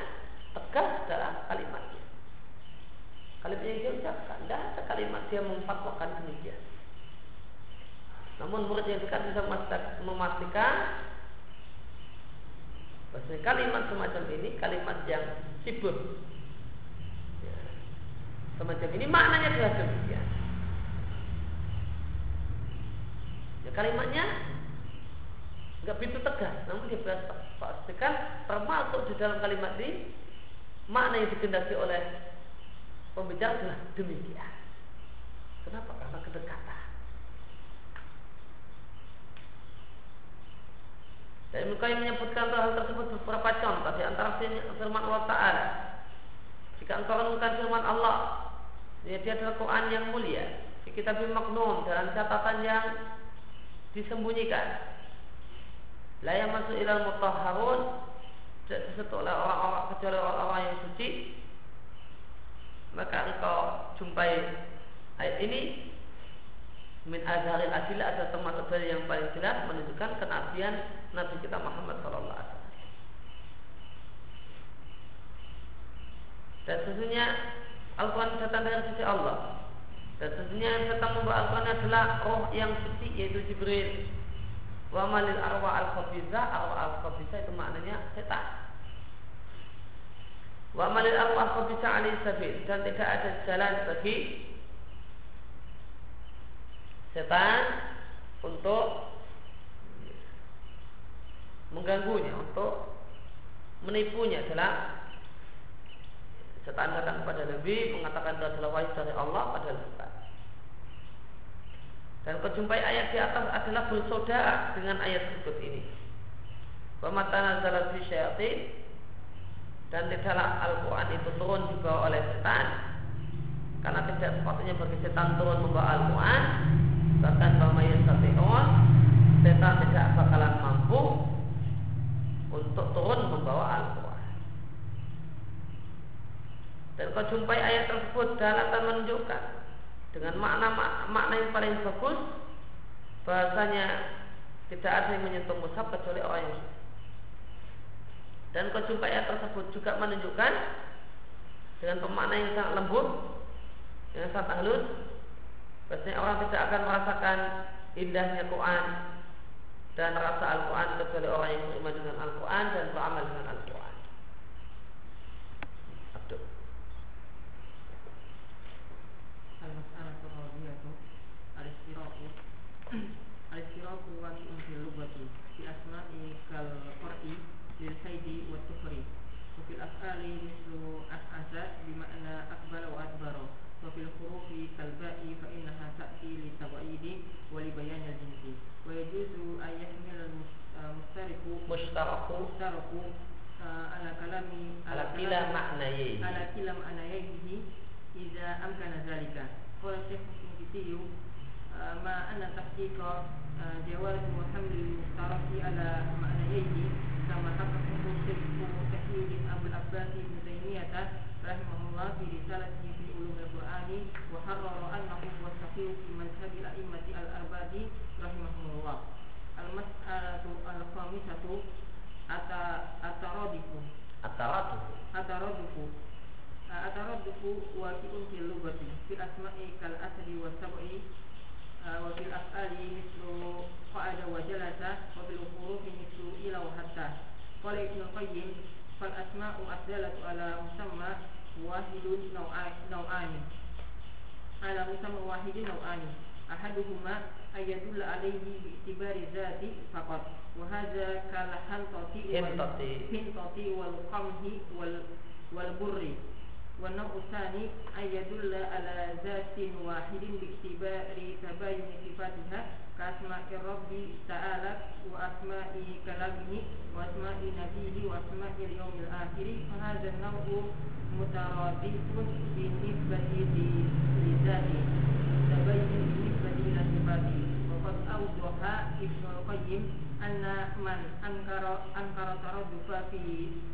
tegas dalam kalimatnya. Kalimat yang dia ucapkan, tidak ada kalimat dia memfatwakan demikian. Namun murid yang dekat bisa memastikan Bahasanya kalimat semacam ini kalimat yang sibuk. Ya. Semacam ini maknanya adalah demikian. Ya, kalimatnya nggak begitu tegas, namun dia pastikan termasuk di dalam kalimat ini makna yang dikendaki oleh pembicara adalah demikian. Kenapa? Karena kedekatan. Dan Ibnu Qayyim menyebutkan hal tersebut beberapa contoh di antara firman Allah Taala. Jika engkau renungkan firman Allah, ya dia adalah Quran yang mulia. Di kitab maknun dalam catatan yang disembunyikan. La masuk ilal mutahharun tidak disentuh oleh orang-orang kecuali orang-orang yang suci maka engkau jumpai ayat ini min azharil adillah ada termasuk dari yang paling jelas menunjukkan kenabian Nabi kita Muhammad Sallallahu Alaihi Wasallam. Dan sesungguhnya Al-Quran datang dari sisi Allah. Dan sesungguhnya yang datang membawa Al-Quran adalah roh yang suci yaitu Jibril. Wa malil arwa al khabisa arwa al khabisa itu maknanya setan. Wa malil arwa al khabisa alaihi sabil dan tidak ada jalan bagi setan untuk mengganggunya, untuk menipunya dalam Setan datang kepada Nabi mengatakan itu adalah wahyu dari Allah padahal bukan. Dan kejumpai ayat di atas adalah bersaudara dengan ayat berikut ini. Pematana zalat fi dan tidaklah Al-Quran itu turun dibawa oleh setan karena tidak sepatutnya bagi setan turun membawa Al-Quran bahkan bahwa yastati'un setan tidak bakalan mampu untuk turun membawa Al-Quran. Dan kau jumpai ayat tersebut dalatan menunjukkan dengan makna makna yang paling bagus bahasanya tidak ada yang menyentuh mushaf kecuali orang yang dan kau jumpai ayat tersebut juga menunjukkan dengan pemakna yang sangat lembut yang sangat halus bahasanya orang tidak akan merasakan indahnya Quran dan rasa Al-Quran kecuali orang yang beriman dengan Al-Quran dan beramal dengan Al-Quran. Mustaraku kila maknayaihi ala kila maknayaihi idza amkana zalika. Qala syekh Singkiti uh, ma anna tahqiqa uh, jawaz wa haml mustaraki ala maknayaihi kama haqqaqahu syekh Tahyid Abu Abbas Ibn Taymiyah rahimahullah fi risalatihi fi ulum al-Qur'ani wa harrara annahu sahih fi madhhab al-a'immati al-arbadi rahimahullah al-mas'alatu al-khamisatu ata ataradifu ataradifu ataradifu ataradifu wa kiun fil lugati asma'i kal asli wa sab'i wa fil af'ali mislu qa'ada wa jalasa wa fil hurufi mislu ila wa hatta. Qala ibn qayyim fal asma'u asdalatu ala musamma wahidun naw'ani ala musamma wahidin naw'ani ahaduhuma ayadul alaihi bi'tibari zati faqat wa hadza kal hantati wal hintati wal qamhi wal wal burri wa naw'u tsani ayadulla ala zatin wahidin bi'tibari tabayyun sifatiha ka asma'i rabbi ta'ala wa asma'i kalamihi wa asma'i nabiyhi wa asma'i al-yawmil akhir fa hadza an-naw'u mutaradifun bi nisbati li zati tabayyun sifati Awdaha Ibnu Qayyim anna man ankara ankara taraddufa fi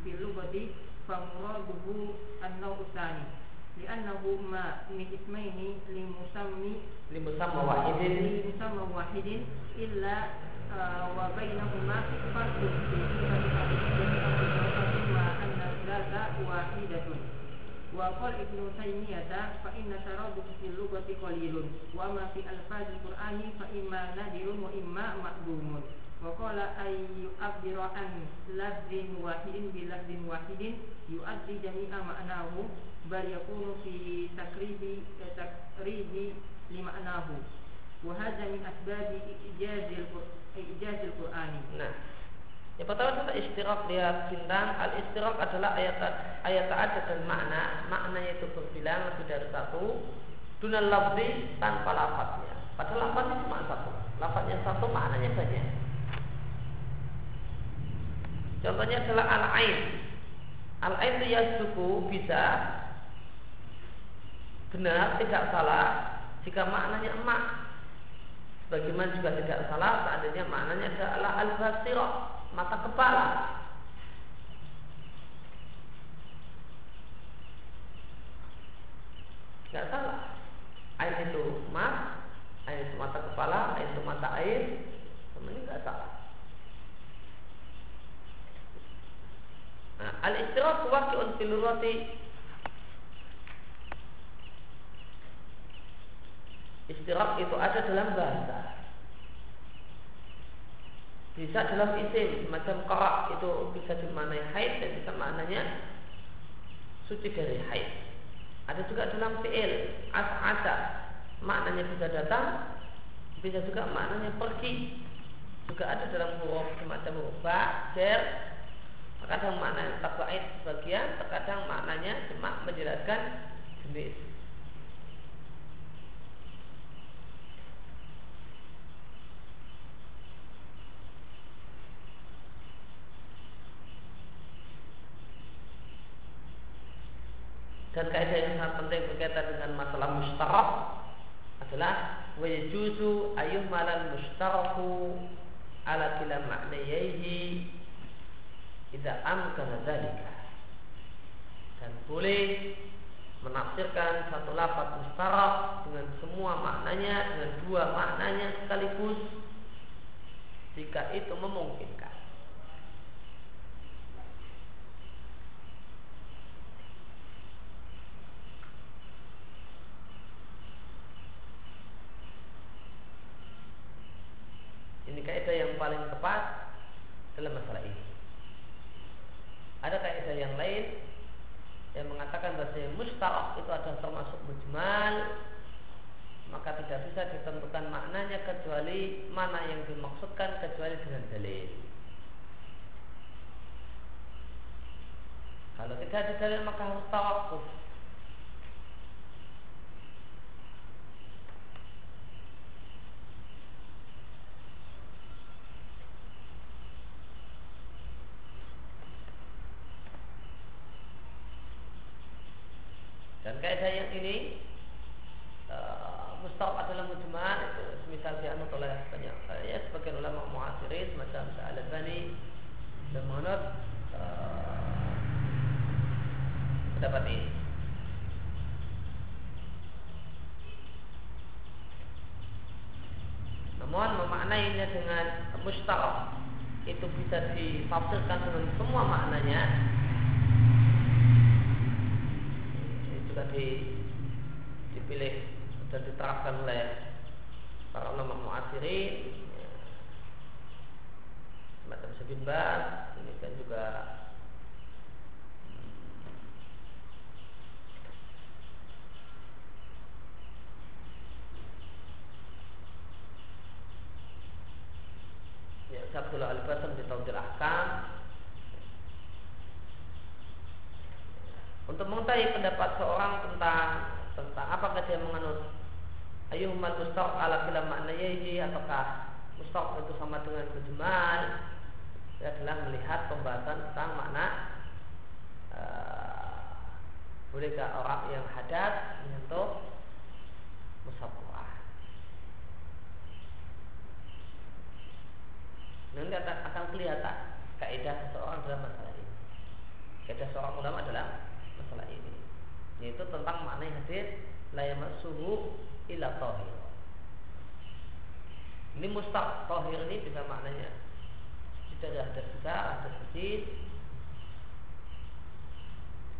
fi lughati fa muraduhu an-naw' tsani li'annahu ma min ismaini li musammi li musamma wahidin. li musamma wahidin illa wa bainahuma farqun fi sifati. Ma anna dzaka wahidatun wa qol ibnu taimiyata fa inna syarabu fil lughati qalilun wa ma fi alfazil qur'ani fa imma nadirun wa imma ma'dumun. Wa qala ay yu'abbira an lafzin wahidin bi lafzin wahidin yu'addi jami'a ma'nahu bal yakunu fi takribi eh, lima li ma'nahu wa hadha min asbabi ijazil ijazil qur'ani. Nah yang pertama kita istirak lihat bintang. Al istirak adalah ayat ayat ada dan makna. Maknanya itu berbilang lebih dari satu. Dunal lafzi tanpa lafadznya. Padahal lafadznya cuma satu. Lafadznya satu, maknanya banyak. Contohnya adalah al-ain. Al-ain itu yasduku bisa benar, tidak salah jika maknanya emak. Bagaimana juga tidak salah seandainya maknanya adalah al-basirah mata kepala. Tidak salah. air itu mas, air itu mata kepala, air itu mata air, ini nggak salah. Nah, al istirak waqi'un fil roti Istirak itu ada dalam bahasa bisa dalam isim macam korak itu bisa dimaknai haid dan bisa maknanya suci dari haid. Ada juga dalam fi'il asa-asa maknanya bisa datang, bisa juga maknanya pergi. Juga ada dalam huruf semacam huruf ba, jer, terkadang maknanya tabaid sebagian, terkadang maknanya cuma menjelaskan jenis dan kaidah yang sangat penting berkaitan dengan masalah mustarak adalah wajuzu ayuh malal mustaraku ala kila maknayaihi idza amkana dzalika dan boleh menafsirkan satu lafaz mustarak dengan semua maknanya dengan dua maknanya sekaligus jika itu memungkinkan Ini kaidah yang paling tepat dalam masalah ini. Ada kaidah yang lain yang mengatakan bahwa mustalak itu adalah termasuk mujmal maka tidak bisa ditentukan maknanya kecuali mana yang dimaksudkan kecuali dengan dalil. Kalau tidak ada dalil maka harus tawakuf Dan kaidah yang ini uh, mustahab adalah mujmal itu misal dianut oleh banyak ya sebagian ulama muasirin semacam Sa'al Bani dan menurut uh, pendapat ini. Namun memaknainya dengan mustahab itu bisa ditafsirkan dengan semua maknanya. Juga di, dipilih dan diterapkan oleh para ulama muasirin. Ya, semacam ini kan juga ya Sabdullah Al-Basam di Taudil Ahkam untuk mengetahui pendapat seorang tentang tentang apakah dia menganut ala makna maknayaihi ataukah mustaq itu sama dengan mujmal itu adalah melihat pembahasan tentang makna uh, bolehkah orang yang hadat menyentuh mushaf Quran. Nanti akan kelihatan kaidah seseorang dalam masalah ini. Kaidah seorang ulama adalah masalah ini yaitu tentang makna hadis la suhu ila tohir ini mustaq tohir ini bisa maknanya. Dari hadas besar, hadas kecil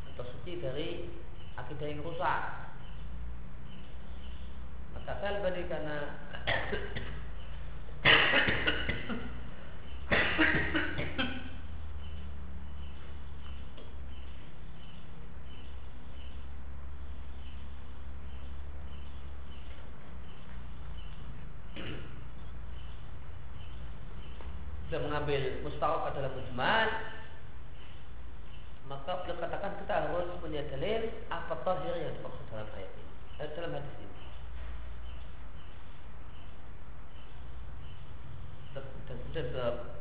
atau suci dari akidah yang rusak. Maka kalbani karena sudah mengambil mustahab adalah mujmal maka beliau katakan kita harus punya dalil apa tahir yang dimaksud dalam ayat ini eh, dalam hadis ini. Dan sudah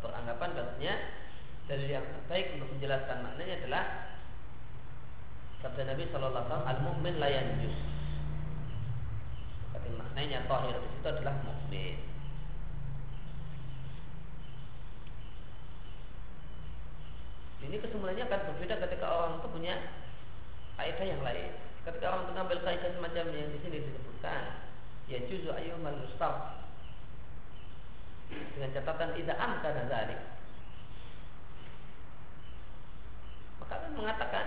beranggapan bahasanya dalil yang terbaik untuk menjelaskan maknanya adalah sabda Nabi Shallallahu Alaihi Wasallam al mukmin layan maknanya tahir di situ adalah mukmin Ini kesimpulannya akan berbeda ketika orang itu punya kaidah yang lain. ketika orang mengambil kaidah semacam yang di sini disebutkan ya juzu ayyuhal mustaf. Dengan catatan tidak amkana dzalik maka akan mengatakan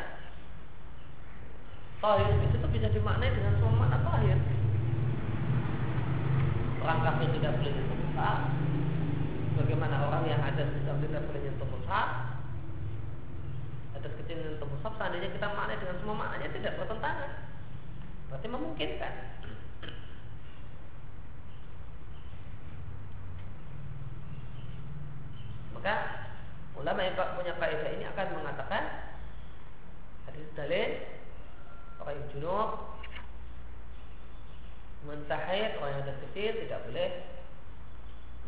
tahir itu bisa dimaknai dengan semua makna tahir. Orang kafir tidak boleh ditukar bagaimana orang yang ada tidak boleh nyentuh atas kecil mushaf seandainya kita maknai dengan semua maknanya tidak bertentangan berarti memungkinkan. Maka ulama yang punya kaidah ini akan mengatakan hadis dalil orang yang junub mentahid orang yang ada kecil tidak boleh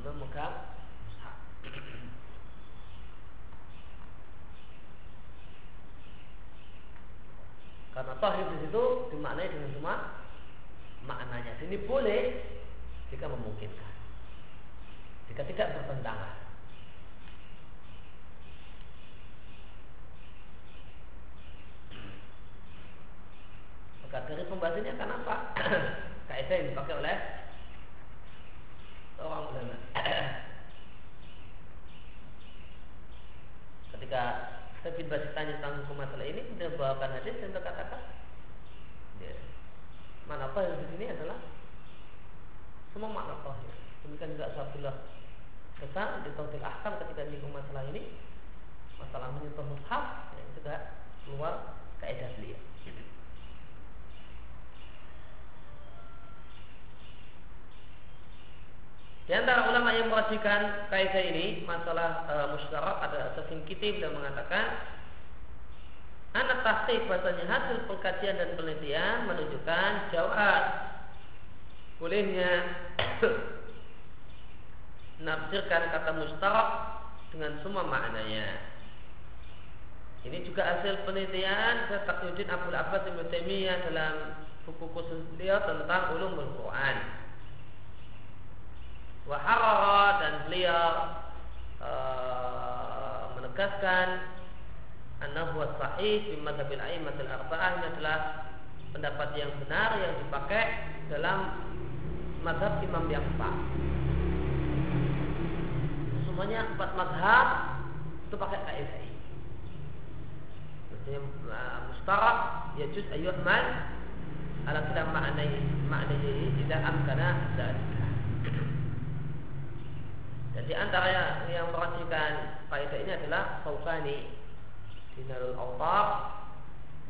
memegang Karena tahir di situ dimaknai dengan semua maknanya. Ini boleh jika memungkinkan. Jika tidak bertentangan. Maka dari pembahasannya kenapa? Kaidah yang dipakai oleh orang ulama. Ketika saya bin Bas tanya tentang hukum masalah ini, dia bawakan hadis dan berkatakan, ya, mana apa yang di sini adalah semua makna tahir. Demikian juga Sabdullah besar di Tauhid Ahkam ketika di masalah ini, masalah menyentuh mushaf, yang juga keluar kaidah beliau. Di antara ulama yang merajihkan kaidah ini masalah e, musyarak ada Safin Kitib dan mengatakan anak tahqiq bahasanya hasil pengkajian dan penelitian menunjukkan jawab bolehnya nafsirkan kata mustarak dengan semua maknanya. Ini juga hasil penelitian Syekh Taqiyuddin Abdul Abbas Ibnu Taimiyah dalam buku khusus beliau tentang ulumul Quran. Waharara dan beliau e, menegaskan annahu sahih di madhabil a'immatil arba'ah. Ini adalah pendapat yang benar yang dipakai dalam madhab imam yang empat semuanya empat madhab itu pakai kaidah. Ini uh, mustarak yajuz ayyuhmal ala kalam maknai maknai tidak amkana dan dan di antara yang, yang merajihkan kaidah ini adalah Faukani Dinarul Awtab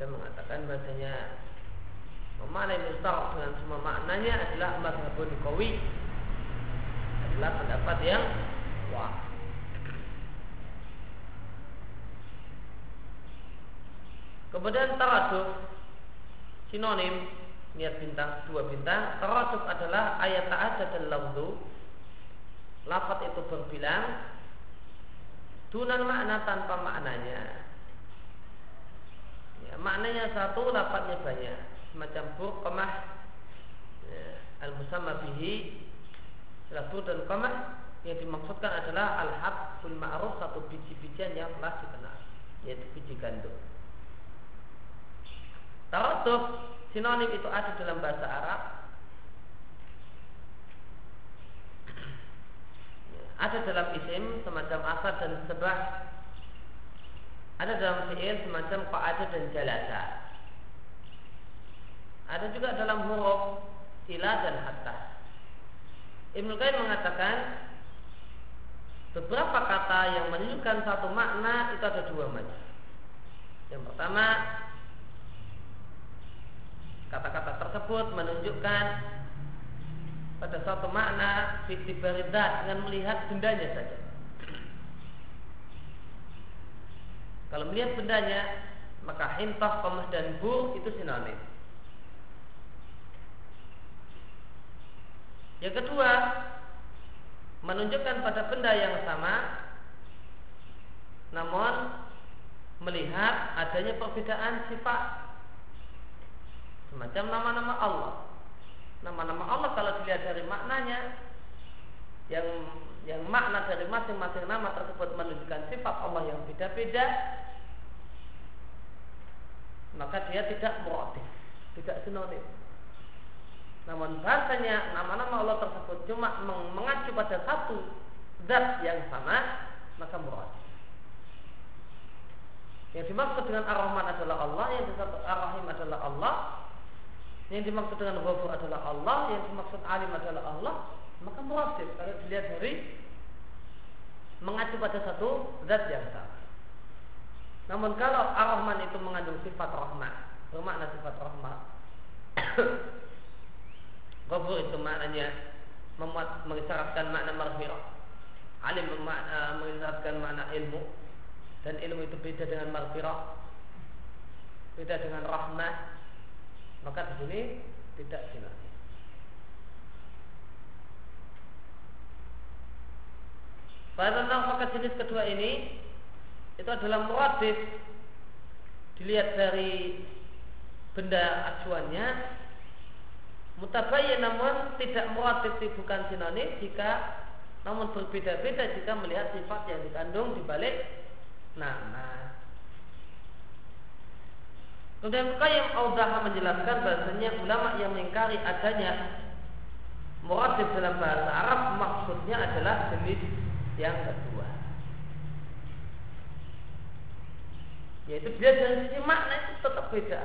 dan mengatakan bahasanya memaknai mustar dengan semua maknanya adalah mazhabun kawi adalah pendapat yang wah. Kemudian taraduf sinonim niat bintang dua bintang. Taraduf adalah ayat ta'addad dan lafzu lafat itu berbilang tunan makna tanpa maknanya. Ya, maknanya satu lafadznya banyak. Semacam burqamah ya, al musamma bihi bur dan qamah. Yang dimaksudkan adalah al-hab bil ma'ruf satu biji-bijian yang telah dikenal yaitu biji gandum. Taratuf sinonim itu ada dalam bahasa Arab ada dalam isim semacam asad dan sebah. Ada dalam fi'il semacam qa'ada dan jalasa. Ada juga dalam huruf ila dan hatta. Ibnu Qayyim mengatakan beberapa kata yang menunjukkan satu makna itu ada dua macam. Yang pertama kata-kata tersebut menunjukkan pada suatu makna fiktif baridat dengan melihat bendanya saja. Kalau melihat bendanya, maka hintah, komah dan bur itu sinonim. Yang kedua, menunjukkan pada benda yang sama, namun melihat adanya perbedaan sifat semacam nama-nama Allah nama-nama Allah kalau dilihat dari maknanya yang yang makna dari masing-masing nama tersebut menunjukkan sifat Allah yang beda-beda maka dia tidak mu'atif tidak sinonim. Namun bahasanya nama-nama Allah tersebut cuma mengacu pada satu zat yang sama, maka murad. Yang dimaksud dengan Ar-Rahman adalah Allah, yang dimaksud Ar-Rahim adalah Allah, yang dimaksud dengan Ghafur adalah Allah, yang dimaksud Alim adalah Allah, maka muradif kalau dilihat dari mengacu pada satu zat yang sama. Namun kalau Ar-Rahman itu mengandung sifat rahmat, bermakna sifat rahmat. Ghafur itu maknanya memuat mengisyaratkan makna maghfirah. Alim bermakna mengisyaratkan makna ilmu dan ilmu itu beda dengan maghfirah. Beda dengan rahmat. Maka di sini tidak sinonim. Pada maka jenis kedua ini itu adalah muradif dilihat dari benda acuannya mutabayyin namun tidak muradif bukan sinonim jika namun berbeda-beda jika melihat sifat yang dikandung di balik nama. Kemudian Qayyim Audah menjelaskan bahasanya ulama yang mengingkari adanya muradif dalam bahasa Arab maksudnya adalah jenis yang kedua. Yaitu dia dari sisi makna itu tetap beda.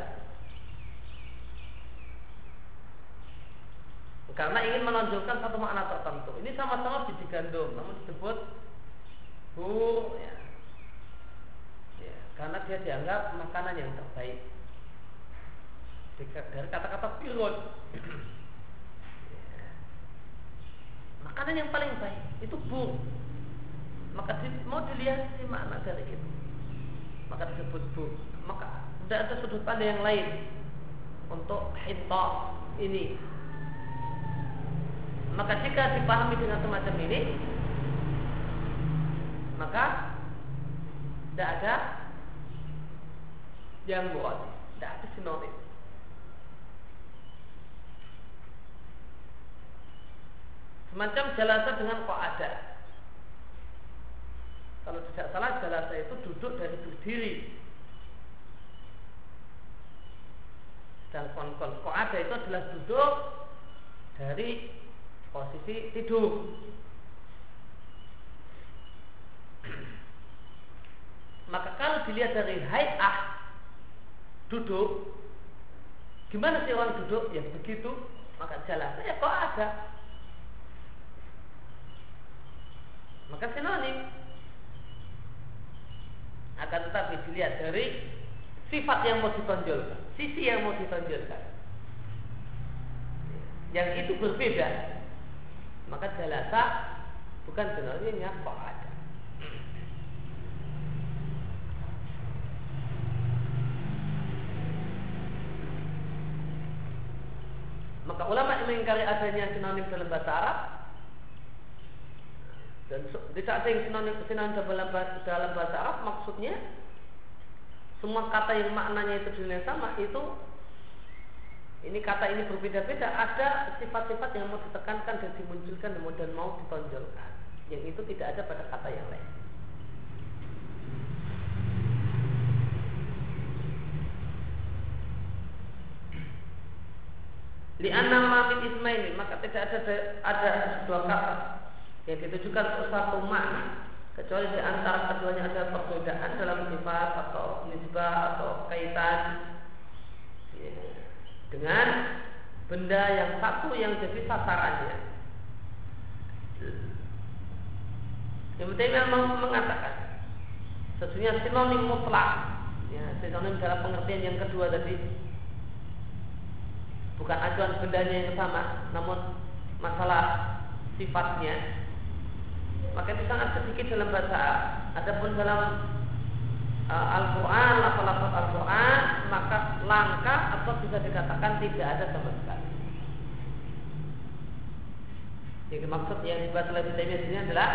Karena ingin menonjolkan satu makna tertentu. Ini sama-sama biji gandum, namun disebut bu, ya. ya. Karena dia dianggap makanan yang terbaik. Dari kata-kata pirun, ya. makanan yang paling baik itu bu. Maka mau dilihat si makna dari itu. Maka disebut bu maka tidak ada sudut pandang yang lain untuk hinta ini. Maka jika dipahami dengan semacam ini maka tidak ada yang buat tidak ada sinonim semacam jalasa dengan ada kalau tidak salah jalasa itu duduk dari berdiri. Dan kon-kon ada itu adalah duduk dari posisi tidur. Maka kalau dilihat dari hayah duduk, gimana sih orang duduk? Ya begitu. Maka jalannya ya kok ada. Maka sinonim akan tetapi dilihat dari sifat yang mau ditonjolkan, sisi yang mau ditonjolkan. Yang itu berbeda. Maka jalasa bukan sebenarnya kok ada. Maka ulama mengingkari adanya sinonim dalam bahasa Arab dan di saat yang sinonim sinonim dalam dalam bahasa Arab maksudnya semua kata yang maknanya itu yang sama itu ini kata ini berbeda-beda ada sifat-sifat yang mau ditekankan dan dimunculkan dan mau ditonjolkan. Yang itu tidak ada pada kata yang lain. Lianna min ismaili maka tidak ada ada dua kata yang ditujukan satu makna kecuali di antara keduanya ada perbedaan dalam sifat atau nisbah atau kaitan. Ya, dengan benda yang satu yang jadi sasarannya. Yang penting memang mengatakan sesungguhnya sinonim mutlak. Ya sinonim dalam pengertian yang kedua tadi. Bukan acuan bendanya yang sama namun masalah sifatnya maka itu sangat sedikit dalam bahasa Arab. Adapun dalam uh, Al-Quran, lafaz Al-Quran, maka langka atau bisa dikatakan tidak ada sama sekali. Jadi maksud yang dibahas oleh Ibnu ini adalah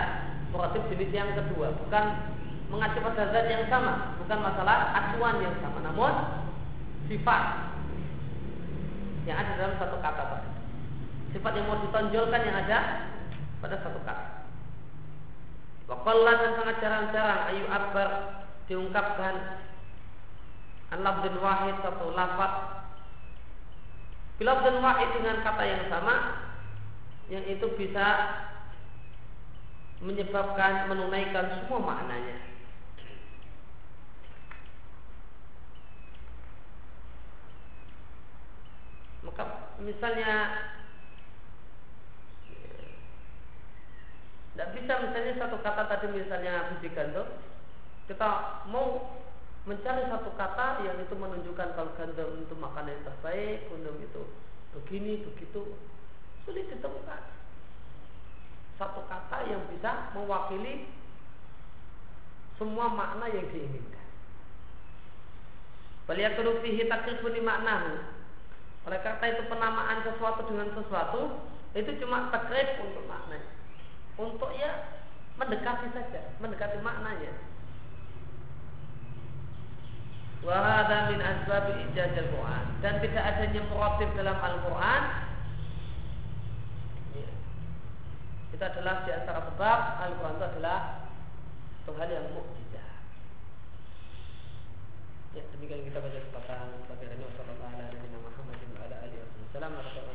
motif jenis yang kedua, bukan mengacu pada zat yang sama, bukan masalah acuan yang sama, namun sifat yang ada dalam satu kata. Sifat yang mau ditonjolkan yang ada pada satu kata. Wakallah dan sangat jarang-jarang ayu akbar diungkapkan an lafzin wahid satu lafaz Bilaf dan wahid dengan kata yang sama yang itu bisa menyebabkan menunaikan semua maknanya. Maka misalnya tidak bisa misalnya satu kata tadi misalnya biji gandum kita mau mencari satu kata yang itu menunjukkan kalau gandum itu makanan yang terbaik, gandum itu begini, begitu, sulit ditemukan. Satu kata yang bisa mewakili semua makna yang diinginkan. Baliyakulu fihi takrifuni maknahu. Oleh kata itu penamaan sesuatu dengan sesuatu itu cuma takrif untuk maknanya. Untuk ya mendekati saja, mendekati maknanya. Wahada min asbab Quran dan tidak adanya motif dalam Al-Quran itu adalah di antara sebab Al-Quran itu adalah satu hal yang mukjizat. Ya demikian kita baca kesempatan pagi ini wassalamualaikum warahmatullahi wabarakatuh. Wa ala alihi wasallam.